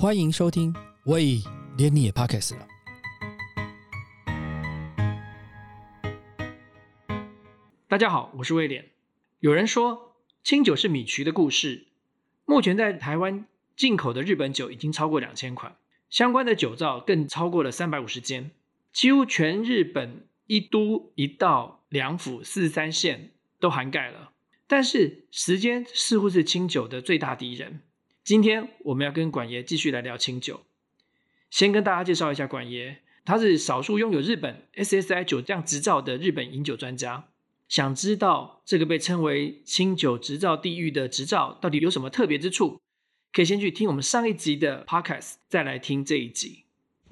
欢迎收听。喂，连你也 Podcast 了。大家好，我是威廉。有人说清酒是米曲的故事。目前在台湾进口的日本酒已经超过两千款，相关的酒造更超过了三百五十间，几乎全日本一都一道两府四三县都涵盖了。但是时间似乎是清酒的最大敌人。今天我们要跟管爷继续来聊清酒。先跟大家介绍一下管爷，他是少数拥有日本 SSI 酒酿执照的日本饮酒专家。想知道这个被称为清酒执照地狱的执照到底有什么特别之处？可以先去听我们上一集的 podcast，再来听这一集。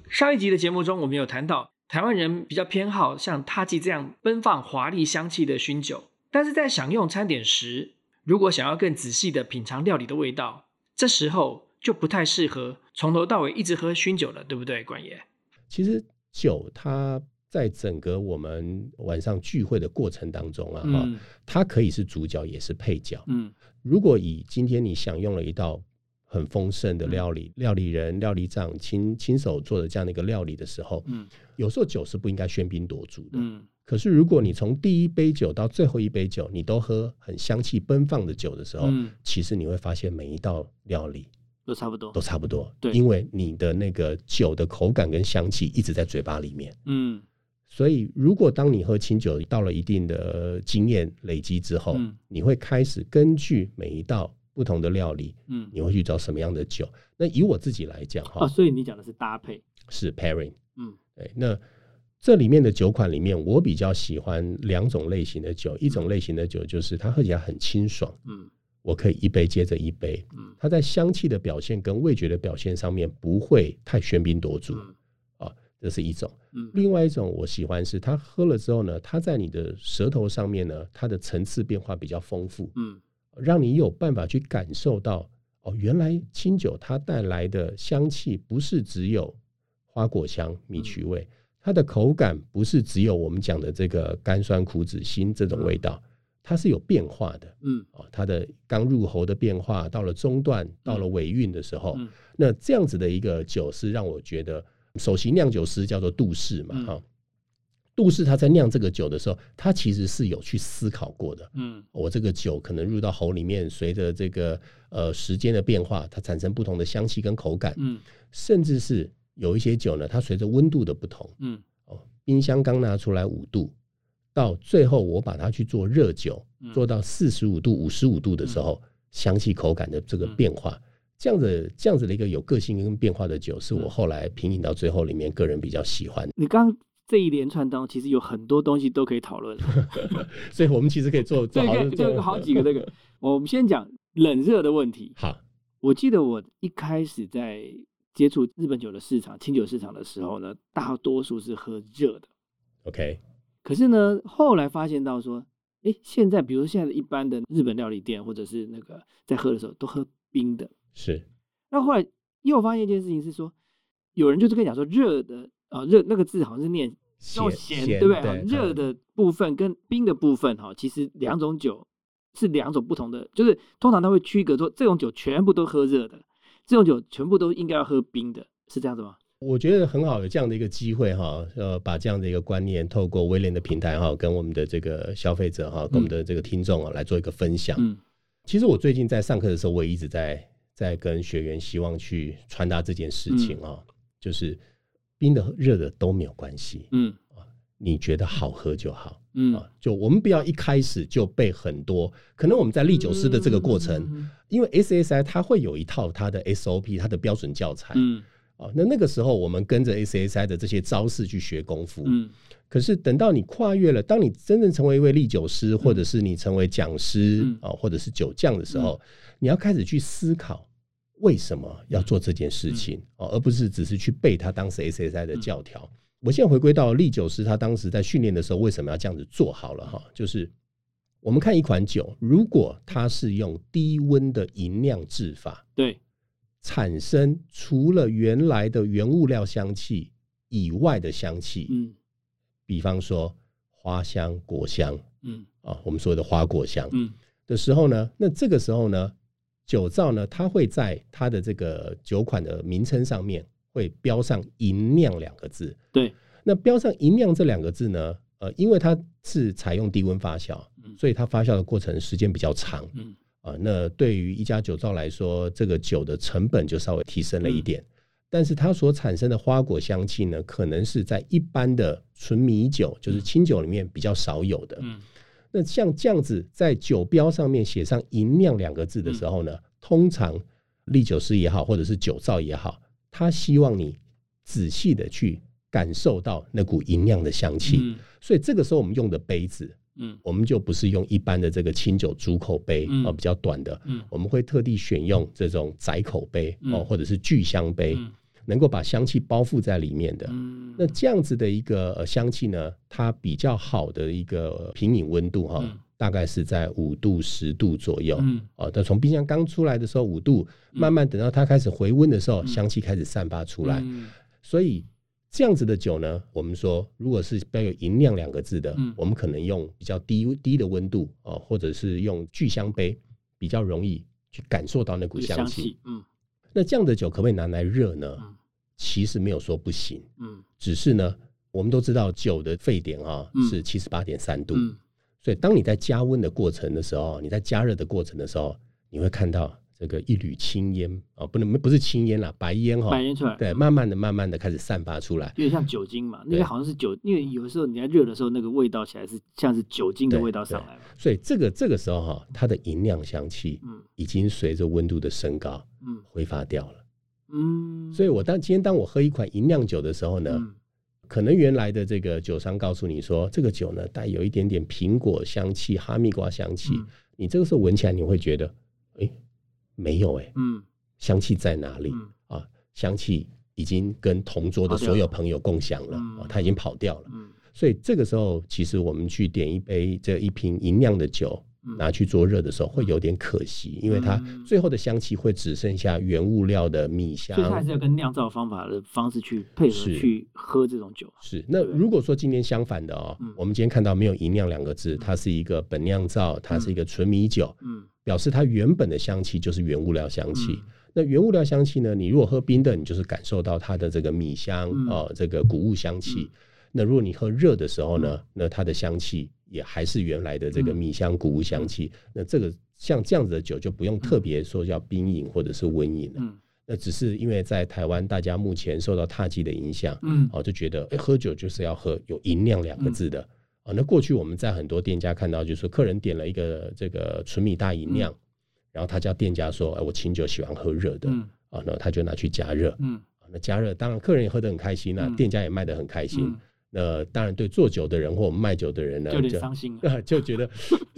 上一集的节目中，我们有谈到台湾人比较偏好像塔吉这样奔放华丽香气的熏酒，但是在享用餐点时，如果想要更仔细的品尝料理的味道，这时候就不太适合从头到尾一直喝熏酒了，对不对，管爷？其实酒它。在整个我们晚上聚会的过程当中啊，哈，它可以是主角，也是配角。嗯，如果以今天你享用了一道很丰盛的料理，料理人、料理长亲亲手做的这样的一个料理的时候，嗯，有时候酒是不应该喧宾夺主的。嗯，可是如果你从第一杯酒到最后一杯酒，你都喝很香气奔放的酒的时候，嗯，其实你会发现每一道料理都差不多，都差不多。对，因为你的那个酒的口感跟香气一直在嘴巴里面。嗯。所以，如果当你喝清酒到了一定的经验累积之后，你会开始根据每一道不同的料理，嗯，你会去找什么样的酒。那以我自己来讲，哈，所以你讲的是搭配，是 pairing，嗯，对。那这里面的酒款里面，我比较喜欢两种类型的酒，一种类型的酒就是它喝起来很清爽，嗯，我可以一杯接着一杯，嗯，它在香气的表现跟味觉的表现上面不会太喧宾夺主。啊这是一种，嗯，另外一种我喜欢是，它喝了之后呢，它在你的舌头上面呢，它的层次变化比较丰富，嗯，让你有办法去感受到，哦，原来清酒它带来的香气不是只有花果香、米曲味，它的口感不是只有我们讲的这个甘酸苦子辛这种味道，它是有变化的，嗯，哦，它的刚入喉的变化，到了中段，到了尾韵的时候，那这样子的一个酒是让我觉得。首席酿酒师叫做杜氏嘛，哈，杜氏他在酿这个酒的时候，他其实是有去思考过的。嗯，我这个酒可能入到喉里面，随着这个呃时间的变化，它产生不同的香气跟口感。嗯，甚至是有一些酒呢，它随着温度的不同，嗯，哦，冰箱刚拿出来五度，到最后我把它去做热酒，做到四十五度、五十五度的时候，香气口感的这个变化。这样子这样子的一个有个性跟变化的酒，是我后来品饮到最后里面个人比较喜欢。你刚这一连串当中，其实有很多东西都可以讨论，所以我们其实可以做 做好做好几个这个。我们先讲冷热的问题。好，我记得我一开始在接触日本酒的市场、清酒市场的时候呢，大多数是喝热的。OK，可是呢，后来发现到说，哎，现在比如现在的一般的日本料理店或者是那个在喝的时候都喝冰的。是，那后来又发现一件事情是说，有人就是跟你讲说，热的啊热那个字好像是念咸，对不对？热的部分跟冰的部分哈，其实两种酒是两种不同的，就是通常他会区隔说，这种酒全部都喝热的，这种酒全部都应该要喝冰的，是这样子吗？我觉得很好，有这样的一个机会哈，呃，把这样的一个观念透过威廉的平台哈，跟我们的这个消费者哈，跟我们的这个听众啊来做一个分享。嗯，其实我最近在上课的时候，我也一直在。在跟学员希望去传达这件事情啊，就是冰的热的都没有关系，嗯啊，你觉得好喝就好，嗯。啊，就我们不要一开始就被很多，可能我们在立酒师的这个过程，因为 SSI 它会有一套它的 SOP，它的标准教材，嗯。啊，那那个时候我们跟着 SSI 的这些招式去学功夫，嗯，可是等到你跨越了，当你真正成为一位立酒师，或者是你成为讲师啊，或者是酒匠的时候，你要开始去思考。为什么要做这件事情哦，而不是只是去背他当时 SSI 的教条？我现在回归到利酒师，他当时在训练的时候为什么要这样子做好了哈？就是我们看一款酒，如果它是用低温的银酿制法，对，产生除了原来的原物料香气以外的香气，嗯，比方说花香、果香，嗯，啊，我们所谓的花果香，嗯的时候呢，那这个时候呢？酒造呢，它会在它的这个酒款的名称上面会标上“银酿”两个字。对，那标上“银酿”这两个字呢，呃，因为它是采用低温发酵，所以它发酵的过程时间比较长。嗯，啊，那对于一家酒造来说，这个酒的成本就稍微提升了一点。但是它所产生的花果香气呢，可能是在一般的纯米酒，就是清酒里面比较少有的。嗯，那像这样子在酒标上面写上“银酿”两个字的时候呢，通常利酒师也好，或者是酒造也好，他希望你仔细的去感受到那股银酿的香气。嗯，所以这个时候我们用的杯子，嗯，我们就不是用一般的这个清酒竹口杯啊，比较短的，嗯，我们会特地选用这种窄口杯哦，或者是聚香杯。能够把香气包覆在里面的，那这样子的一个香气呢，它比较好的一个品饮温度哈，大概是在五度十度左右。嗯，哦，那从冰箱刚出来的时候五度，慢慢等到它开始回温的时候，香气开始散发出来。所以这样子的酒呢，我们说如果是标有“银酿”两个字的，我们可能用比较低低的温度哦，或者是用聚香杯，比较容易去感受到那股香气。嗯，那这样的酒可不可以拿来热呢？其实没有说不行，嗯，只是呢，我们都知道酒的沸点啊是七十八点三度，所以当你在加温的过程的时候，你在加热的过程的时候，你会看到这个一缕青烟啊，不能不是青烟啦，白烟哈，白烟出来，对，慢慢的、慢慢的开始散发出来，有点像酒精嘛，那个好像是酒，因为有的时候你在热的时候，那个味道起来是像是酒精的味道上来所以这个这个时候哈，它的银酿香气，嗯，已经随着温度的升高，嗯，挥发掉了。嗯，所以我当今天当我喝一款银酿酒的时候呢，可能原来的这个酒商告诉你说，这个酒呢带有一点点苹果香气、哈密瓜香气，你这个时候闻起来你会觉得，哎，没有哎，嗯，香气在哪里啊？香气已经跟同桌的所有朋友共享了啊，他已经跑掉了。嗯，所以这个时候其实我们去点一杯这一瓶银酿的酒。拿去做热的时候会有点可惜，因为它最后的香气会只剩下原物料的米香。所以还是要跟酿造方法的方式去配合去喝这种酒。是那如果说今天相反的哦，我们今天看到没有“银酿”两个字，它是一个本酿造，它是一个纯米酒，嗯，表示它原本的香气就是原物料香气。那原物料香气呢？你如果喝冰的，你就是感受到它的这个米香哦，这个谷物香气。那如果你喝热的时候呢？那它的香气。也还是原来的这个米香谷物香气，那这个像这样子的酒就不用特别说叫冰饮或者是温饮了。那只是因为在台湾，大家目前受到踏剂的影响，嗯，哦，就觉得哎，喝酒就是要喝有银酿两个字的。啊。那过去我们在很多店家看到，就是客人点了一个这个纯米大银酿，然后他叫店家说，哎，我清酒喜欢喝热的，啊，那他就拿去加热，嗯，那加热，当然客人也喝得很开心那店家也卖得很开心。那当然，对做酒的人或我们卖酒的人呢，就伤心 就觉得，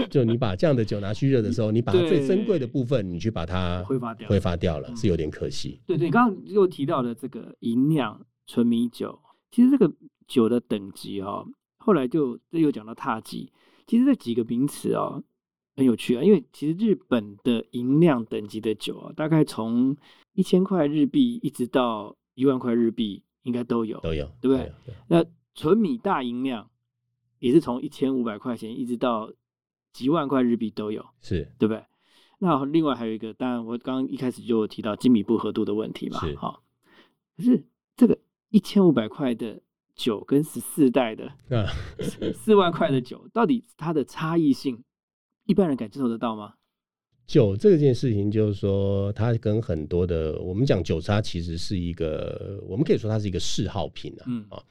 就你把这样的酒拿去热的时候，你把它最珍贵的部分，你去把它挥发掉，挥发掉了，是有点可惜。对对，刚刚又提到了这个银酿纯米酒，其实这个酒的等级哦，后来就又讲到踏级，其实这几个名词哦很有趣啊，因为其实日本的银酿等级的酒啊，大概从一千块日币一直到一万块日币，应该都有，都有，对不对？那纯米大银酿也是从一千五百块钱一直到几万块日币都有，是对不对？那另外还有一个，当然我刚刚一开始就提到精米不合度的问题嘛，是好。可是这个一千五百块的酒跟十四代的四万块的酒，到底它的差异性，一般人感受得到吗？酒这件事情，就是说它跟很多的我们讲酒差，其实是一个，我们可以说它是一个嗜好品啊，嗯啊。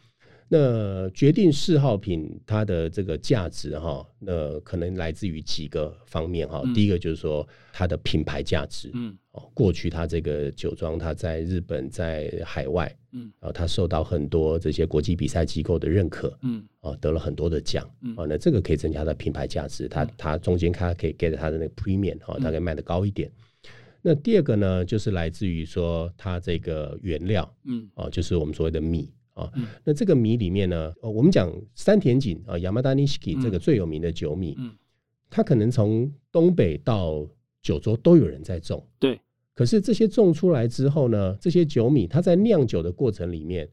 那决定嗜好品它的这个价值哈，那可能来自于几个方面哈。第一个就是说它的品牌价值，嗯，哦，过去它这个酒庄它在日本在海外，嗯，啊它受到很多这些国际比赛机构的认可，嗯，啊，得了很多的奖，嗯，哦，那这个可以增加它的品牌价值，它它中间它可以 get 它的那个 premium 哈，大概卖的高一点。那第二个呢，就是来自于说它这个原料，嗯，哦，就是我们所谓的米。啊，那这个米里面呢，呃我们讲山田锦啊，Yamada Nishiki 这个最有名的酒米，嗯，它可能从东北到九州都有人在种，对。可是这些种出来之后呢，这些酒米它在酿酒的过程里面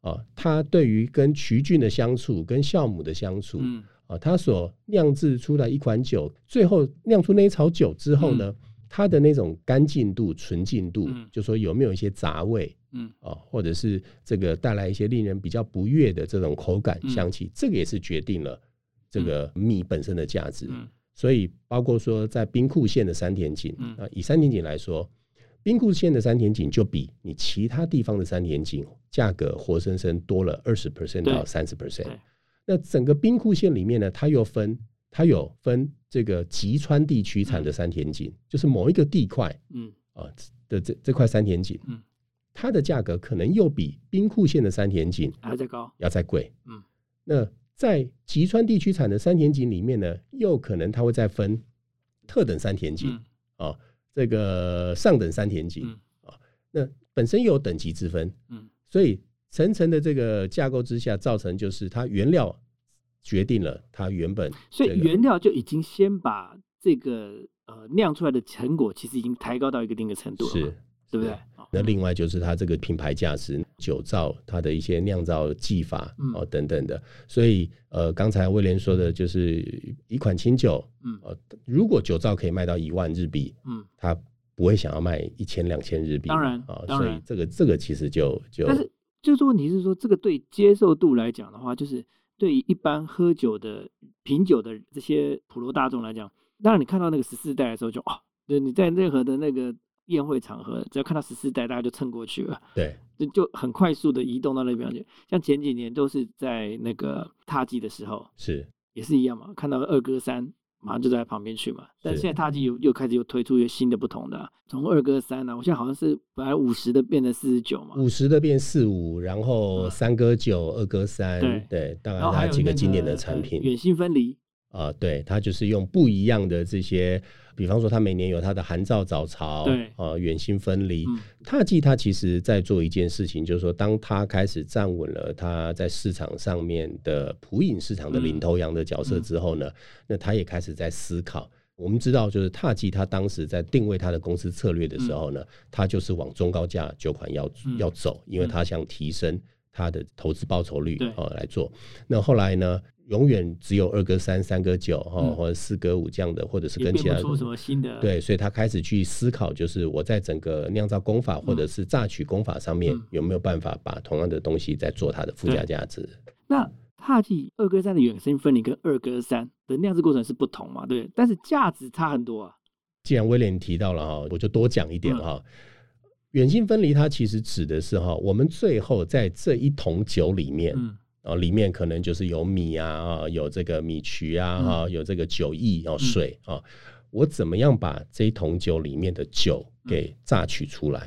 啊，它对于跟曲菌的相处、跟酵母的相处，嗯，啊，它所酿制出来一款酒，最后酿出那一槽酒之后呢，它的那种干净度、纯净度，就说有没有一些杂味，嗯，啊，或者是这个带来一些令人比较不悦的这种口感、香气，这个也是决定了这个米本身的价值。所以，包括说在兵库县的山田锦，啊，以山田锦来说，兵库县的山田锦就比你其他地方的山田锦价格活生生多了二十 percent 到三十 percent。那整个兵库县里面呢，它又分，它有分这个吉川地区产的山田锦，就是某一个地块，嗯。啊的这这块山田锦，嗯，它的价格可能又比冰库县的山田锦还要再高，要再贵，嗯。那在吉川地区产的山田锦里面呢，又可能它会再分特等山田锦啊，这个上等山田锦啊，那本身又有等级之分，嗯，所以。层层的这个架构之下，造成就是它原料决定了它原本，所以原料就已经先把这个呃酿出来的成果，其实已经抬高到一个定的程度了，是，对不对？那另外就是它这个品牌价值、酒造它的一些酿造技法哦等等的，所以呃，刚才威廉说的就是一款清酒，嗯，呃，如果酒造可以卖到一万日币，嗯，他不会想要卖一千两千日币，当然啊，所以这个这个其实就就但是。就是问题是说，这个对接受度来讲的话，就是对于一般喝酒的品酒的这些普罗大众来讲，当然你看到那个十四代的时候，就哦，对，你在任何的那个宴会场合，只要看到十四代，大家就蹭过去了，对，就就很快速的移动到那边去。像前几年都是在那个踏季的时候，是也是一样嘛，看到二哥三。马上就在旁边去嘛，但现在踏迹又又开始又推出一个新的不同的，从二哥三呢，我现在好像是本来五十的变成四十九嘛，五十的变四五，然后三哥九，二哥三，对，当然还有几个经典的产品，远心分离。啊，对，它就是用不一样的这些，比方说，它每年有它的寒照早朝，对，啊，远心分离。踏迹它其实在做一件事情，就是说，当它开始站稳了它在市场上面的普饮市场的领头羊的角色之后呢，那它也开始在思考。我们知道，就是踏迹他当时在定位他的公司策略的时候呢，他就是往中高价酒款要要走，因为他想提升它的投资报酬率啊来做。那后来呢？永远只有二哥三、三哥九哈，或者四哥五这样的，或者是跟其他出什么新的？对，所以他开始去思考，就是我在整个酿造工法或者是榨取工法上面有没有办法把同样的东西再做它的附加价值。那帕季二哥三的远生分离跟二哥三的酿制过程是不同嘛？对，但是价值差很多啊。既然威廉提到了哈，我就多讲一点哈。远近分离它其实指的是哈，我们最后在这一桶酒里面。然后里面可能就是有米啊，啊，有这个米曲啊，哈，有这个酒液，然后水啊，我怎么样把这一桶酒里面的酒给榨取出来？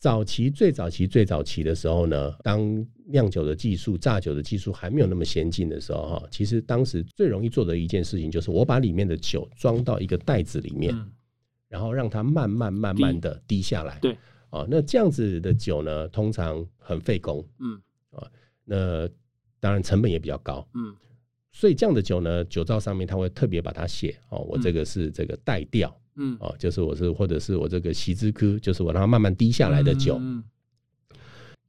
早期最早期最早期的时候呢，当酿酒的技术、榨酒的技术还没有那么先进的时候，哈，其实当时最容易做的一件事情就是我把里面的酒装到一个袋子里面，然后让它慢慢慢慢的滴下来。对，哦，那这样子的酒呢，通常很费工。嗯，啊。那当然成本也比较高，嗯，所以这样的酒呢，酒造上面他会特别把它写哦，我这个是这个带调，嗯，哦，就是我是或者是我这个席之科，就是我让它慢慢滴下来的酒。嗯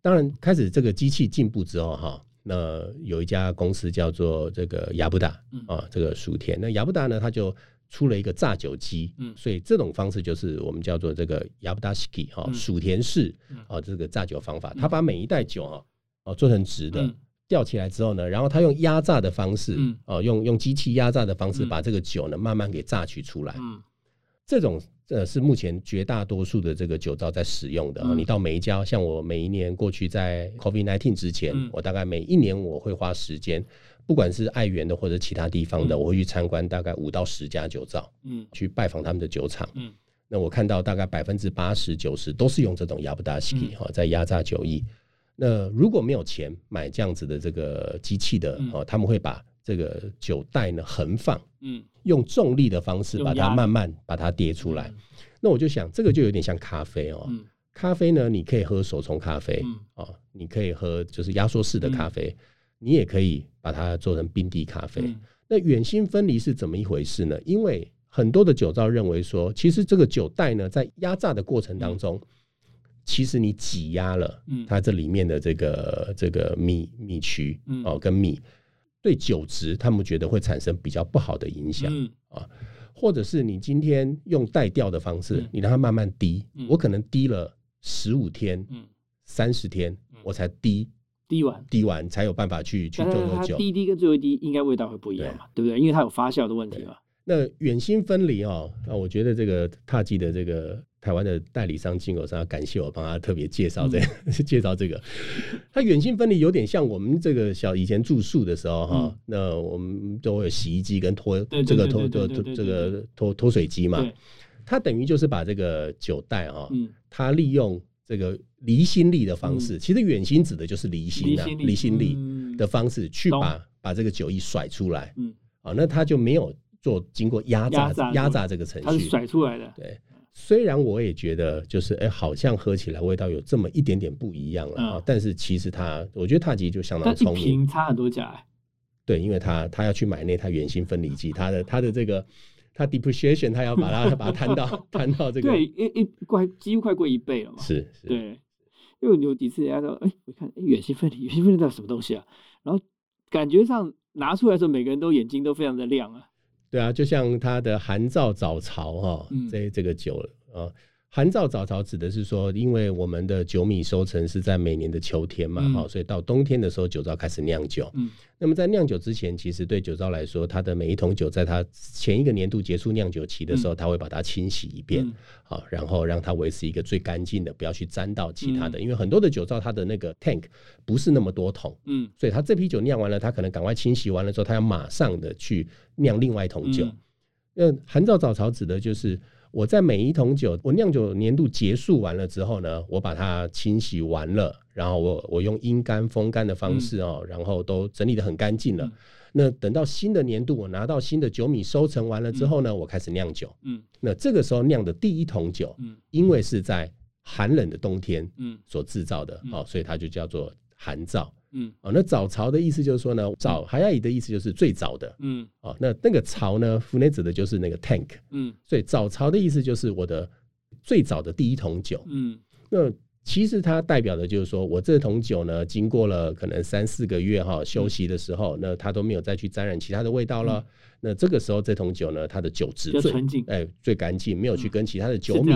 当然，开始这个机器进步之后哈，那有一家公司叫做这个雅布达，啊，这个薯田，那雅布达呢，它就出了一个榨酒机，嗯，所以这种方式就是我们叫做这个 y a b d a s k i 哈，薯田式啊，这个榨酒方法，他把每一袋酒哈。哦，做成直的，吊起来之后呢，然后他用压榨的方式，哦，用用机器压榨的方式，把这个酒呢慢慢给榨取出来。嗯，这种呃是目前绝大多数的这个酒造在使用的。你到每一家，像我每一年过去在 COVID nineteen 之前，我大概每一年我会花时间，不管是爱媛的或者其他地方的，我会去参观大概五到十家酒造，嗯，去拜访他们的酒厂。嗯，那我看到大概百分之八十九十都是用这种亚布达西哈在压榨酒液。那如果没有钱买这样子的这个机器的哦，他们会把这个酒袋呢横放，嗯，用重力的方式把它慢慢把它叠出来。那我就想，这个就有点像咖啡哦。咖啡呢，你可以喝手冲咖啡，哦，你可以喝就是压缩式的咖啡，你也可以把它做成冰滴咖啡。那远心分离是怎么一回事呢？因为很多的酒造认为说，其实这个酒袋呢，在压榨的过程当中。其实你挤压了，它这里面的这个这个米米曲哦，跟米对酒质，他们觉得会产生比较不好的影响啊。或者是你今天用带调的方式，你让它慢慢滴，我可能滴了十五天，嗯，三十天，我才滴滴完，滴完才有办法去去做多久。滴滴跟最后一滴应该味道会不一样嘛，对不对？因为它有发酵的问题嘛。那远心分离哦，那我觉得这个踏迹的这个台湾的代理商进口商要感谢我帮他特别介绍这 介绍这个，它远心分离有点像我们这个小以前住宿的时候哈，那我们都会有洗衣机跟脱这个脱脱脱这个脱脱水机嘛，它等于就是把这个酒袋哈，它利用这个离心力的方式，其实远心指的就是离心啊，离心力的方式去把把这个酒一甩出来，嗯，啊，那它就没有。做经过压榨压榨这个程序，它是甩出来的。对，虽然我也觉得就是哎，好像喝起来味道有这么一点点不一样了啊，但是其实它，我觉得它其实就相当聪明，差很多价。对，因为他他要去买那台原芯分离机，他的他的这个他 depreciation，他要把 它把它摊到摊到这个，对，一一快几乎快贵一倍了嘛。是，是对，因为有几次人家说，哎，我看远心分离，远心分离到什么东西啊？然后感觉上拿出来的时候，每个人都眼睛都非常的亮啊。对啊，就像它的寒灶早朝哈，这这个酒啊。寒燥早朝指的是说，因为我们的酒米收成是在每年的秋天嘛，好，所以到冬天的时候，酒糟开始酿酒。嗯，那么在酿酒之前，其实对酒糟来说，它的每一桶酒在它前一个年度结束酿酒期的时候，它会把它清洗一遍，好，然后让它维持一个最干净的，不要去沾到其他的。因为很多的酒糟它的那个 tank 不是那么多桶，嗯，所以它这批酒酿完了，它可能赶快清洗完了之后，它要马上的去酿另外一桶酒。那寒燥早朝指的就是。我在每一桶酒，我酿酒年度结束完了之后呢，我把它清洗完了，然后我我用阴干、风干的方式哦，然后都整理的很干净了。那等到新的年度，我拿到新的酒米收成完了之后呢，我开始酿酒。嗯，那这个时候酿的第一桶酒，嗯，因为是在寒冷的冬天，嗯，所制造的，哦，所以它就叫做寒造。嗯，哦，那早朝的意思就是说呢，早还要以的意思就是最早的，嗯，哦，那那个朝呢，福内指的就是那个 tank，嗯，所以早朝的意思就是我的最早的第一桶酒，嗯，那其实它代表的就是说我这桶酒呢，经过了可能三四个月哈休息的时候，那它都没有再去沾染其他的味道了，那这个时候这桶酒呢，它的酒质最纯净，哎，最干净，没有去跟其他的酒米。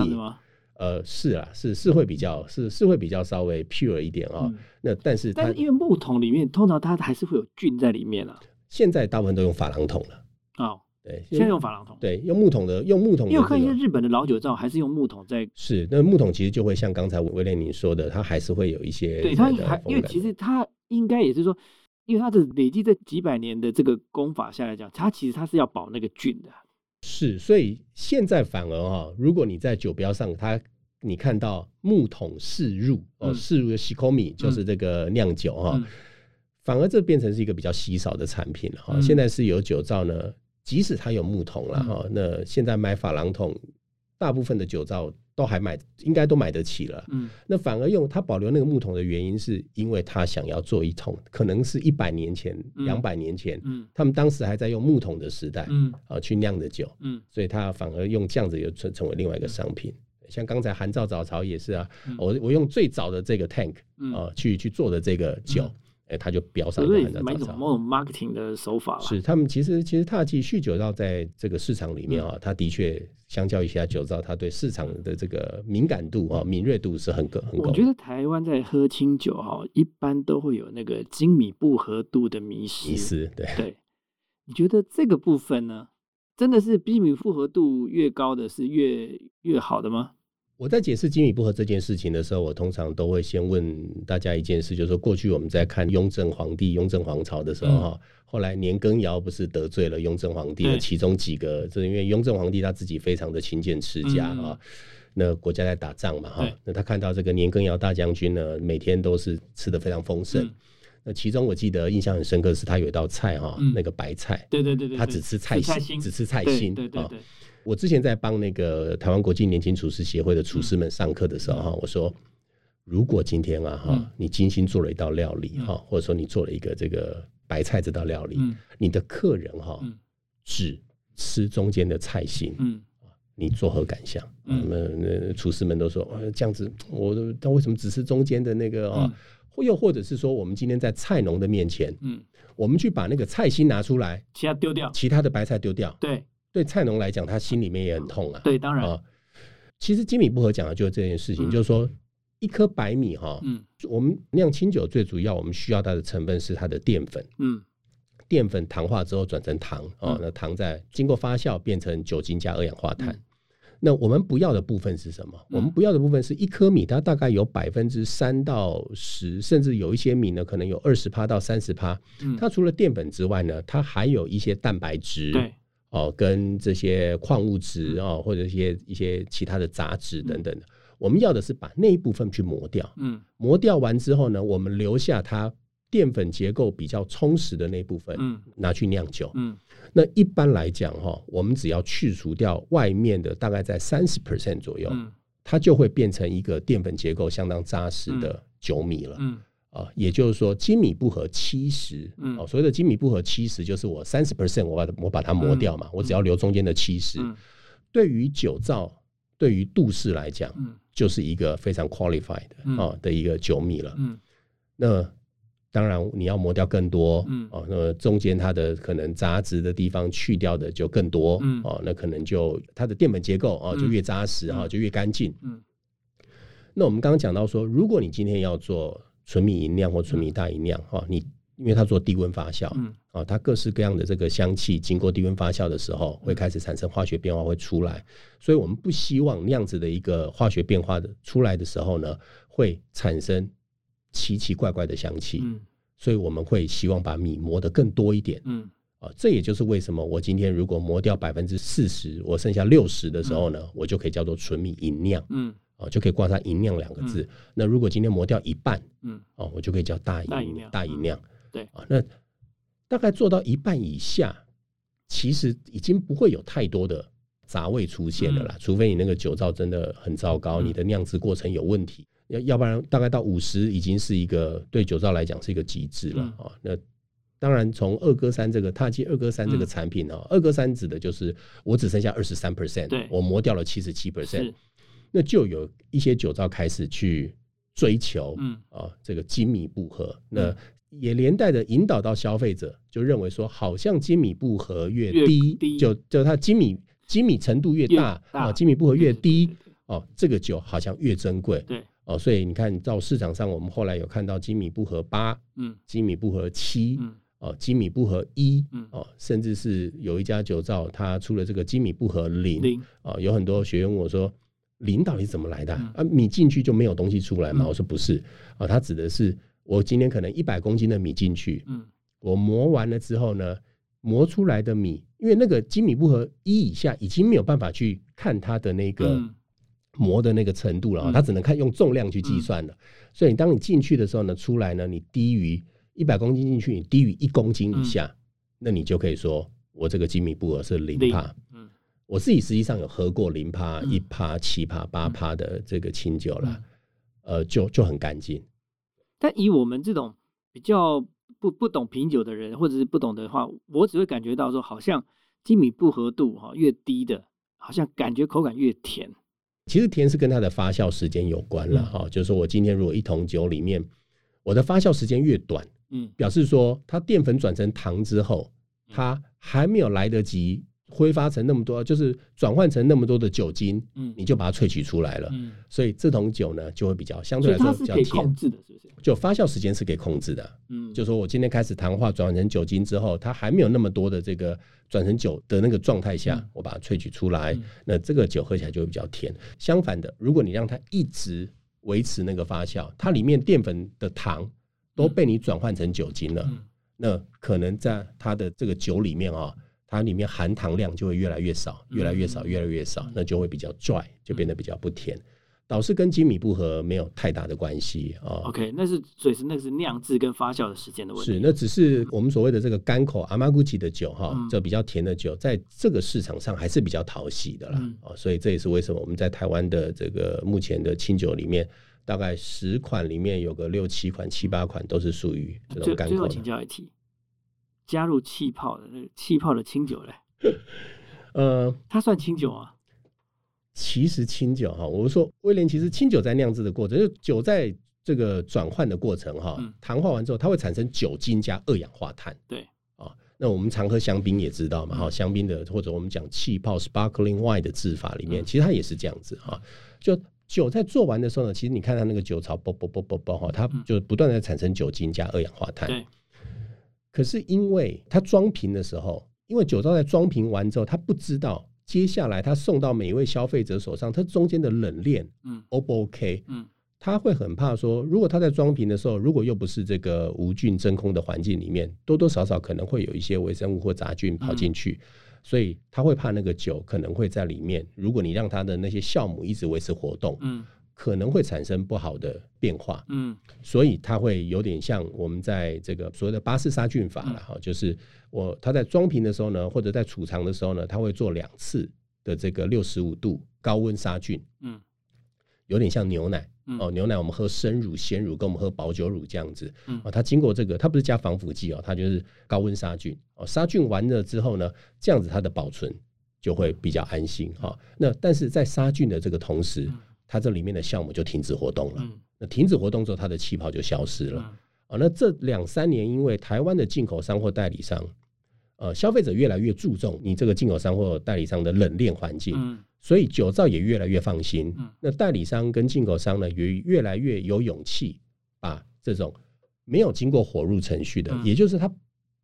呃，是啊，是是会比较是是会比较稍微 pure 一点啊。那但是但是因为木桶里面通常它还是会有菌在里面啊。现在大部分都用珐琅桶了。哦，对，现在用珐琅桶。对，用木桶的用木桶。因为看一些日本的老酒造还是用木桶在。是，那木桶其实就会像刚才威廉你说的，它还是会有一些。对，它还因为其实它应该也是说，因为它的累积这几百年的这个功法下来讲，它其实它是要保那个菌的。是，所以现在反而哈，如果你在酒标上，它你看到木桶试入哦，试入的西科米就是这个酿酒哈，反而这变成是一个比较稀少的产品了哈。现在是有酒造呢，即使它有木桶了哈，那现在买珐琅桶，大部分的酒造都还买，应该都买得起了。嗯，那反而用他保留那个木桶的原因，是因为他想要做一桶，可能是一百年前、两百年前，嗯，他们当时还在用木桶的时代，嗯，啊，去酿的酒，嗯，所以他反而用这样子又成成为另外一个商品。像刚才韩照早朝也是啊，我我用最早的这个 tank 啊去去做的这个酒，哎，他就标上韩照早朝。某种 marketing 的手法是他们其实其实踏迹酗酒造在这个市场里面啊，它的确相较于其他酒造，它对市场的这个敏感度啊敏锐度是很高很高。我觉得台湾在喝清酒哈，一般都会有那个精米不合度的迷失。迷失，对对。你觉得这个部分呢，真的是精米复合度越高的是越越好的吗？我在解释金米不合这件事情的时候，我通常都会先问大家一件事，就是说过去我们在看雍正皇帝、雍正皇朝的时候，哈，后来年羹尧不是得罪了雍正皇帝的其中几个，是因为雍正皇帝他自己非常的勤俭持家啊，那国家在打仗嘛，哈，那他看到这个年羹尧大将军呢，每天都是吃的非常丰盛，那其中我记得印象很深刻是他有一道菜哈，那个白菜，对对对对，他只吃菜心，只吃菜心，对对对。我之前在帮那个台湾国际年轻厨师协会的厨师们上课的时候哈，我说，如果今天啊哈，你精心做了一道料理哈，或者说你做了一个这个白菜这道料理，你的客人哈只吃中间的菜心，嗯，你作何感想？那那厨师们都说，这样子，我他为什么只吃中间的那个啊？或又或者是说，我们今天在菜农的面前，嗯，我们去把那个菜心拿出来，其他丢掉，其他的白菜丢掉，对。对菜农来讲，他心里面也很痛啊。对，当然啊。其实金米不合讲的就是这件事情，就是说一颗白米哈，嗯，我们酿清酒最主要我们需要它的成分是它的淀粉，嗯，淀粉糖化之后转成糖啊，那糖在经过发酵变成酒精加二氧化碳。那我们不要的部分是什么？我们不要的部分是一颗米，它大概有百分之三到十，甚至有一些米呢，可能有二十帕到三十帕。它除了淀粉之外呢，它还有一些蛋白质，对，哦，跟这些矿物质啊，或者一些一些其他的杂质等等的。我们要的是把那一部分去磨掉，嗯，磨掉完之后呢，我们留下它淀粉结构比较充实的那部分，嗯，拿去酿酒，嗯。那一般来讲哈，我们只要去除掉外面的大概在三十 percent 左右，它就会变成一个淀粉结构相当扎实的酒米了。嗯啊，也就是说精米不合七十，哦，所谓的精米不合七十，就是我三十 percent 我把我把它磨掉嘛，我只要留中间的七十。对于酒造，对于度氏来讲，就是一个非常 qualified 的啊的一个酒米了。嗯，那。当然，你要磨掉更多，嗯，哦，那中间它的可能杂质的地方去掉的就更多，嗯，哦，那可能就它的淀粉结构啊就越扎实啊就越干净，嗯。那我们刚刚讲到说，如果你今天要做纯米银酿或纯米大银酿，哈，你因为它做低温发酵，嗯，啊，它各式各样的这个香气经过低温发酵的时候，会开始产生化学变化会出来，所以我们不希望那样子的一个化学变化的出来的时候呢，会产生。奇奇怪怪的香气，嗯，所以我们会希望把米磨得更多一点，嗯，啊，这也就是为什么我今天如果磨掉百分之四十，我剩下六十的时候呢，我就可以叫做纯米银酿，嗯，啊，就可以挂上银酿两个字。那如果今天磨掉一半，嗯，哦，我就可以叫大银酿，大银酿，对，啊，那大概做到一半以下，其实已经不会有太多的杂味出现了啦，除非你那个酒造真的很糟糕，你的酿制过程有问题。要要不然大概到五十已经是一个对酒造来讲是一个极致了啊。那当然从二哥三这个踏基二哥三这个产品啊，二哥三指的就是我只剩下二十三 percent，我磨掉了七十七 percent，那就有一些酒造开始去追求，嗯啊这个精米不合，那也连带的引导到消费者就认为说，好像精米不合越低，就就它精米精米程度越大啊，精米不合越低哦，这个酒好像越珍贵。对。哦，所以你看到市场上，我们后来有看到基米不合八，嗯，基米不合七，嗯，哦，基米不合一，嗯，哦，甚至是有一家酒造，它出了这个基米不合零，零，哦，有很多学员问我说，零到底怎么来的？啊，米进去就没有东西出来吗？我说不是，啊，它指的是我今天可能一百公斤的米进去，嗯，我磨完了之后呢，磨出来的米，因为那个基米不合一以下已经没有办法去看它的那个。磨的那个程度了，它只能看用重量去计算了。所以你当你进去的时候呢，出来呢，你低于一百公斤进去，你低于一公斤以下，那你就可以说我这个精米布尔是零帕。嗯，我自己实际上有喝过零帕、一帕、七帕、八帕的这个清酒了，呃，就就很干净。但以我们这种比较不不懂品酒的人，或者是不懂的话，我只会感觉到说，好像精米布合度哈越低的，好像感觉口感越甜。其实甜是跟它的发酵时间有关了哈，就是说我今天如果一桶酒里面，我的发酵时间越短，嗯，表示说它淀粉转成糖之后，它还没有来得及。挥发成那么多，就是转换成那么多的酒精，嗯，你就把它萃取出来了，嗯，所以这桶酒呢就会比较相对来说比较甜。控制的是不是？就发酵时间是可以控制的，嗯，就说我今天开始糖化转换成酒精之后，它还没有那么多的这个转成酒的那个状态下，我把它萃取出来，那这个酒喝起来就会比较甜。相反的，如果你让它一直维持那个发酵，它里面淀粉的糖都被你转换成酒精了，那可能在它的这个酒里面啊。它里面含糖量就会越来越少，越来越少，越来越少，那就会比较 dry，就变得比较不甜。倒是跟精米不合没有太大的关系啊。OK，那是所以是那是酿制跟发酵的时间的问题。是，那只是我们所谓的这个干口阿玛古吉的酒哈，这比较甜的酒，在这个市场上还是比较讨喜的啦。啊，所以这也是为什么我们在台湾的这个目前的清酒里面，大概十款里面有个六七款、七八款都是属于这种干口。请教一题。加入气泡的那个气泡的清酒嘞，呃，它算清酒啊？其实清酒哈，我们说威廉，其实清酒在酿制的过程，就酒在这个转换的过程哈，糖化完之后，它会产生酒精加二氧化碳。对啊，那我们常喝香槟也知道嘛，哈，香槟的或者我们讲气泡 sparkling wine 的制法里面，其实它也是这样子哈。就酒在做完的时候呢，其实你看它那个酒槽啵啵啵啵啵哈，它就不断的产生酒精加二氧化碳。对。可是因为它装瓶的时候，因为酒糟在装瓶完之后，它不知道接下来他送到每一位消费者手上，他中间的冷链，嗯，O 不 OK？嗯。他会很怕说，如果他在装瓶的时候，如果又不是这个无菌真空的环境里面，多多少少可能会有一些微生物或杂菌跑进去，所以他会怕那个酒可能会在里面。如果你让他的那些酵母一直维持活动，嗯，可能会产生不好的变化，嗯，所以它会有点像我们在这个所谓的巴氏杀菌法了哈，就是我它在装瓶的时候呢，或者在储藏的时候呢，它会做两次的这个六十五度高温杀菌，嗯，有点像牛奶。哦，牛奶我们喝生乳、鲜乳，跟我们喝保酒乳这样子。哦，它经过这个，它不是加防腐剂哦，它就是高温杀菌。哦，杀菌完了之后呢，这样子它的保存就会比较安心哈。那但是在杀菌的这个同时，它这里面的酵母就停止活动了。那停止活动之后，它的气泡就消失了。哦，那这两三年，因为台湾的进口商或代理商，呃，消费者越来越注重你这个进口商或代理商的冷链环境。所以酒造也越来越放心，那代理商跟进口商呢，也越来越有勇气把这种没有经过火入程序的，也就是它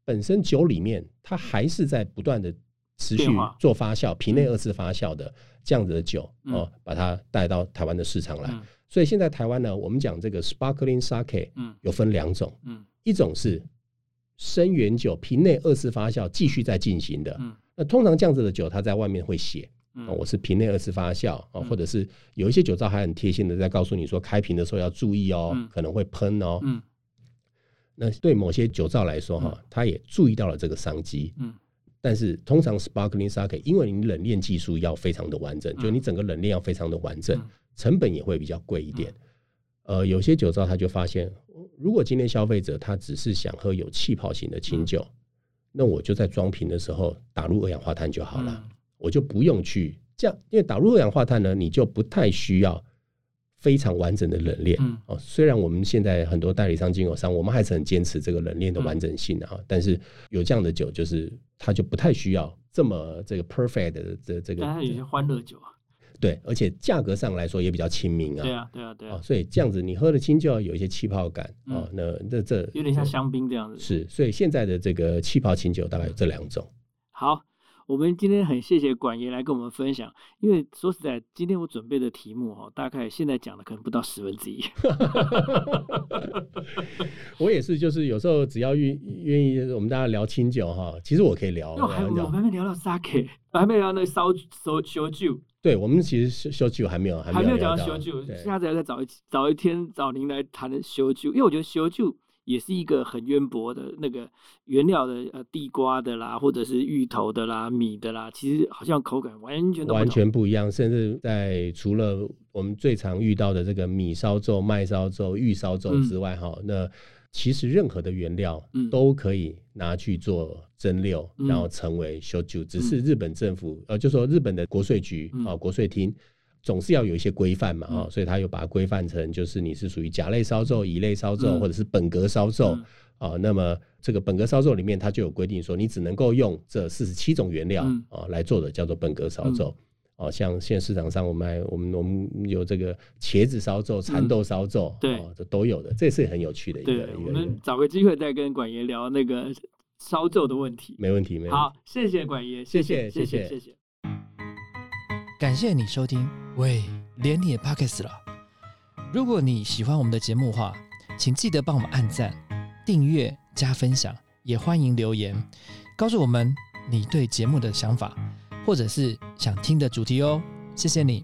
本身酒里面它还是在不断的持续做发酵，瓶内二次发酵的这样子的酒哦，把它带到台湾的市场来。所以现在台湾呢，我们讲这个 sparkling sake，嗯，有分两种，嗯，一种是生源酒瓶内二次发酵继续在进行的，嗯，那通常这样子的酒，它在外面会写。啊，我是瓶内二次发酵啊，或者是有一些酒造还很贴心的在告诉你说，开瓶的时候要注意哦，可能会喷哦。嗯，那对某些酒造来说哈，他也注意到了这个商机。嗯，但是通常 sparkling sake，因为你冷链技术要非常的完整，就你整个冷链要非常的完整，成本也会比较贵一点。呃，有些酒造他就发现，如果今天消费者他只是想喝有气泡型的清酒，那我就在装瓶的时候打入二氧化碳就好了。我就不用去这样，因为打入二氧化碳呢，你就不太需要非常完整的冷链。嗯哦，虽然我们现在很多代理商、进口商，我们还是很坚持这个冷链的完整性啊。但是有这样的酒，就是它就不太需要这么这个 perfect 的这这个。但它有些欢乐酒啊。对，而且价格上来说也比较亲民啊。对啊，对啊，对啊。所以这样子，你喝的清就要有一些气泡感啊。那那这有点像香槟这样子。是，所以现在的这个气泡清酒大概有这两种。好。我们今天很谢谢管爷来跟我们分享，因为说实在，今天我准备的题目哈，大概现在讲的可能不到十分之一。我也是，就是有时候只要愿愿意，我们大家聊清酒哈，其实我可以聊。我还我还没聊到 sake，还没聊那烧烧烧酒。对，我们其实烧酒还没有，还没有讲到烧酒，下次要再找一找一天找您来谈的烧酒，因为我觉得烧酒。也是一个很渊博的那个原料的，呃，地瓜的啦，或者是芋头的啦，米的啦，其实好像口感完全完全不一样。甚至在除了我们最常遇到的这个米烧粥、麦烧粥、玉烧粥之外，哈，那其实任何的原料都可以拿去做蒸馏，然后成为烧酒。只是日本政府，呃，就说日本的国税局啊，国税厅。总是要有一些规范嘛，啊，所以他又把它规范成，就是你是属于甲类烧酎、乙类烧酎或者是本格烧酎啊。那么这个本格烧酎里面，它就有规定说，你只能够用这四十七种原料啊来做的，叫做本格烧酎。哦，像现在市场上我们还我们我们有这个茄子烧酎、蚕豆烧酎，对，这都有的，这是很有趣的一个。我们找个机会再跟管爷聊那个烧酎的问题。没问题，没问题。好，谢谢管爷，谢谢，谢谢，谢谢。感谢你收听，喂，连你也 pockets 了。如果你喜欢我们的节目话，请记得帮我们按赞、订阅、加分享，也欢迎留言告诉我们你对节目的想法，或者是想听的主题哦。谢谢你。